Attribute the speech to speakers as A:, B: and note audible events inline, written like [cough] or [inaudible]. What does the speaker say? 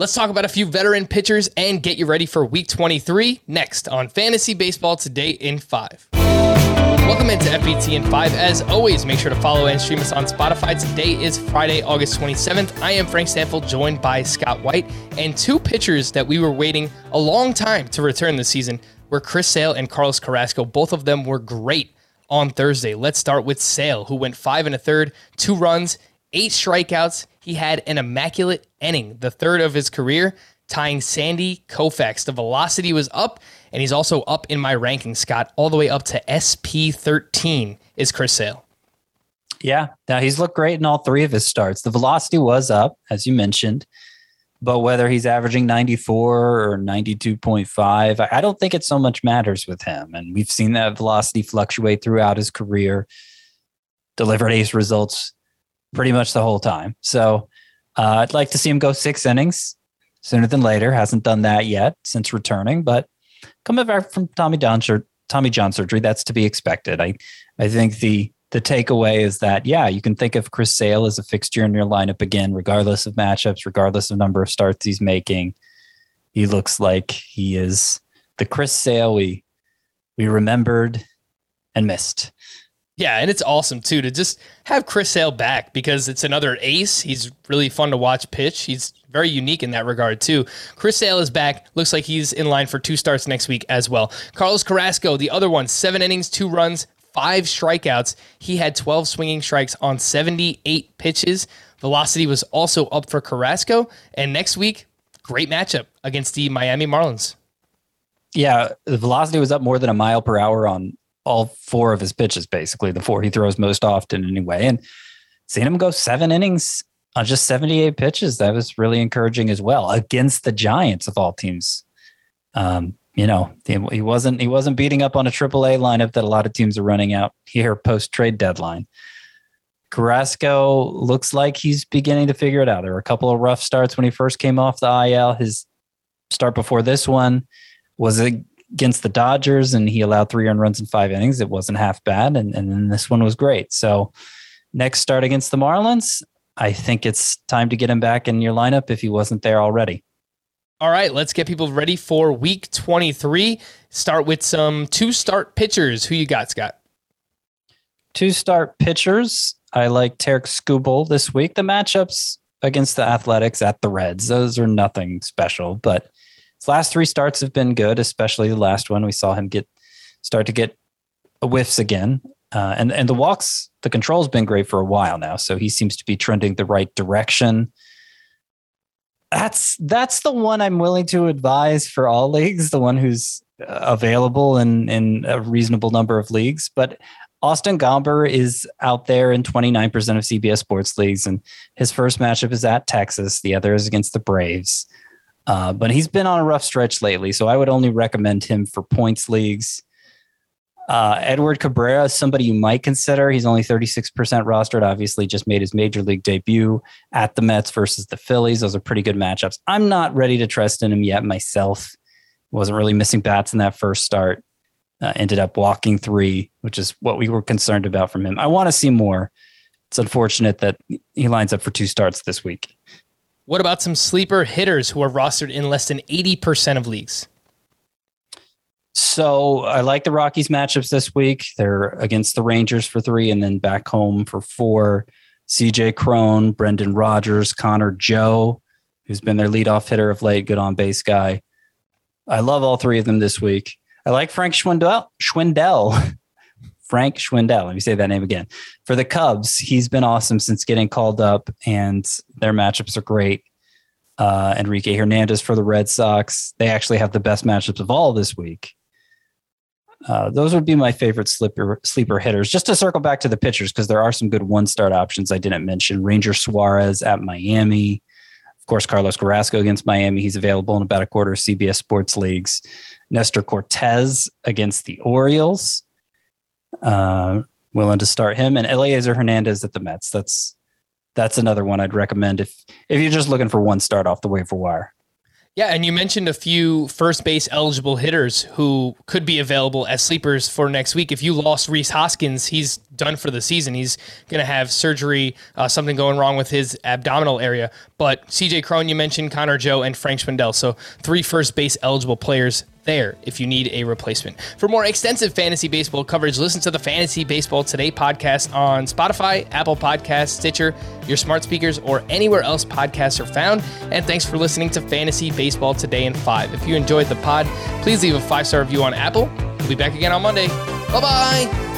A: Let's talk about a few veteran pitchers and get you ready for week 23 next on Fantasy Baseball Today in 5. Welcome into FBT in 5. As always, make sure to follow and stream us on Spotify. Today is Friday, August 27th. I am Frank Stampfl, joined by Scott White, and two pitchers that we were waiting a long time to return this season were Chris Sale and Carlos Carrasco. Both of them were great on Thursday. Let's start with Sale, who went five and a third, two runs, eight strikeouts. He had an immaculate inning, the third of his career, tying Sandy Koufax. The velocity was up, and he's also up in my ranking, Scott, all the way up to SP 13 is Chris Sale.
B: Yeah, now he's looked great in all three of his starts. The velocity was up, as you mentioned, but whether he's averaging 94 or 92.5, I don't think it so much matters with him. And we've seen that velocity fluctuate throughout his career, delivered ace results pretty much the whole time. So uh, I'd like to see him go six innings sooner than later. Hasn't done that yet since returning, but coming back from Tommy John, Tommy John surgery, that's to be expected. I, I think the the takeaway is that yeah, you can think of Chris Sale as a fixture in your lineup again, regardless of matchups, regardless of number of starts he's making. He looks like he is the Chris Sale we we remembered and missed.
A: Yeah, and it's awesome too to just have Chris Sale back because it's another ace. He's really fun to watch pitch. He's very unique in that regard too. Chris Sale is back. Looks like he's in line for two starts next week as well. Carlos Carrasco, the other one, seven innings, two runs, five strikeouts. He had 12 swinging strikes on 78 pitches. Velocity was also up for Carrasco. And next week, great matchup against the Miami Marlins.
B: Yeah, the velocity was up more than a mile per hour on all four of his pitches, basically the four he throws most often anyway. And seeing him go seven innings on just 78 pitches, that was really encouraging as well against the Giants of all teams. Um, you know, he wasn't he wasn't beating up on a AAA lineup that a lot of teams are running out here post trade deadline. Carrasco looks like he's beginning to figure it out. There were a couple of rough starts when he first came off the IL. His start before this one was a against the Dodgers and he allowed three earned runs in five innings. It wasn't half bad. And, and then this one was great. So next start against the Marlins, I think it's time to get him back in your lineup if he wasn't there already.
A: All right, let's get people ready for week 23. Start with some two start pitchers. Who you got, Scott?
B: Two start pitchers. I like Tarik Skubal this week. The matchups against the Athletics at the Reds, those are nothing special, but his last three starts have been good, especially the last one. We saw him get start to get whiffs again, uh, and and the walks, the control's been great for a while now. So he seems to be trending the right direction. That's that's the one I'm willing to advise for all leagues. The one who's uh, available in in a reasonable number of leagues, but Austin Gomber is out there in 29% of CBS sports leagues, and his first matchup is at Texas. The other is against the Braves. Uh, but he's been on a rough stretch lately, so I would only recommend him for points leagues. Uh, Edward Cabrera is somebody you might consider. He's only 36% rostered, obviously, just made his major league debut at the Mets versus the Phillies. Those are pretty good matchups. I'm not ready to trust in him yet myself. Wasn't really missing bats in that first start. Uh, ended up walking three, which is what we were concerned about from him. I want to see more. It's unfortunate that he lines up for two starts this week.
A: What about some sleeper hitters who are rostered in less than 80% of leagues?
B: So I like the Rockies matchups this week. They're against the Rangers for three and then back home for four. CJ Cron, Brendan Rodgers, Connor Joe, who's been their leadoff hitter of late, good on base guy. I love all three of them this week. I like Frank Schwindel. Schwindel. [laughs] Frank Schwindel. Let me say that name again. For the Cubs, he's been awesome since getting called up, and their matchups are great. Uh, Enrique Hernandez for the Red Sox. They actually have the best matchups of all this week. Uh, those would be my favorite sleeper sleeper hitters. Just to circle back to the pitchers, because there are some good one start options I didn't mention. Ranger Suarez at Miami. Of course, Carlos Carrasco against Miami. He's available in about a quarter of CBS sports leagues. Nestor Cortes against the Orioles uh, willing to start him and Elieser Hernandez at the Mets. That's that's another one I'd recommend if if you're just looking for one start off the waiver wire.
A: Yeah, and you mentioned a few first base eligible hitters who could be available as sleepers for next week. If you lost Rhys Hoskins, he's done for the season. He's going to have surgery, uh, something going wrong with his abdominal area. But CJ Cron, you mentioned Connor Joe and Frank Schwindel. So three first base eligible players there if you need a replacement. For more extensive fantasy baseball coverage, listen to the Fantasy Baseball Today podcast on Spotify, Apple Podcasts, Stitcher, your smart speakers, or anywhere else podcasts are found. And thanks for listening to Fantasy Baseball Today in 5. If you enjoyed the pod, please leave a five star review on Apple. We'll be back again on Monday. Bye bye.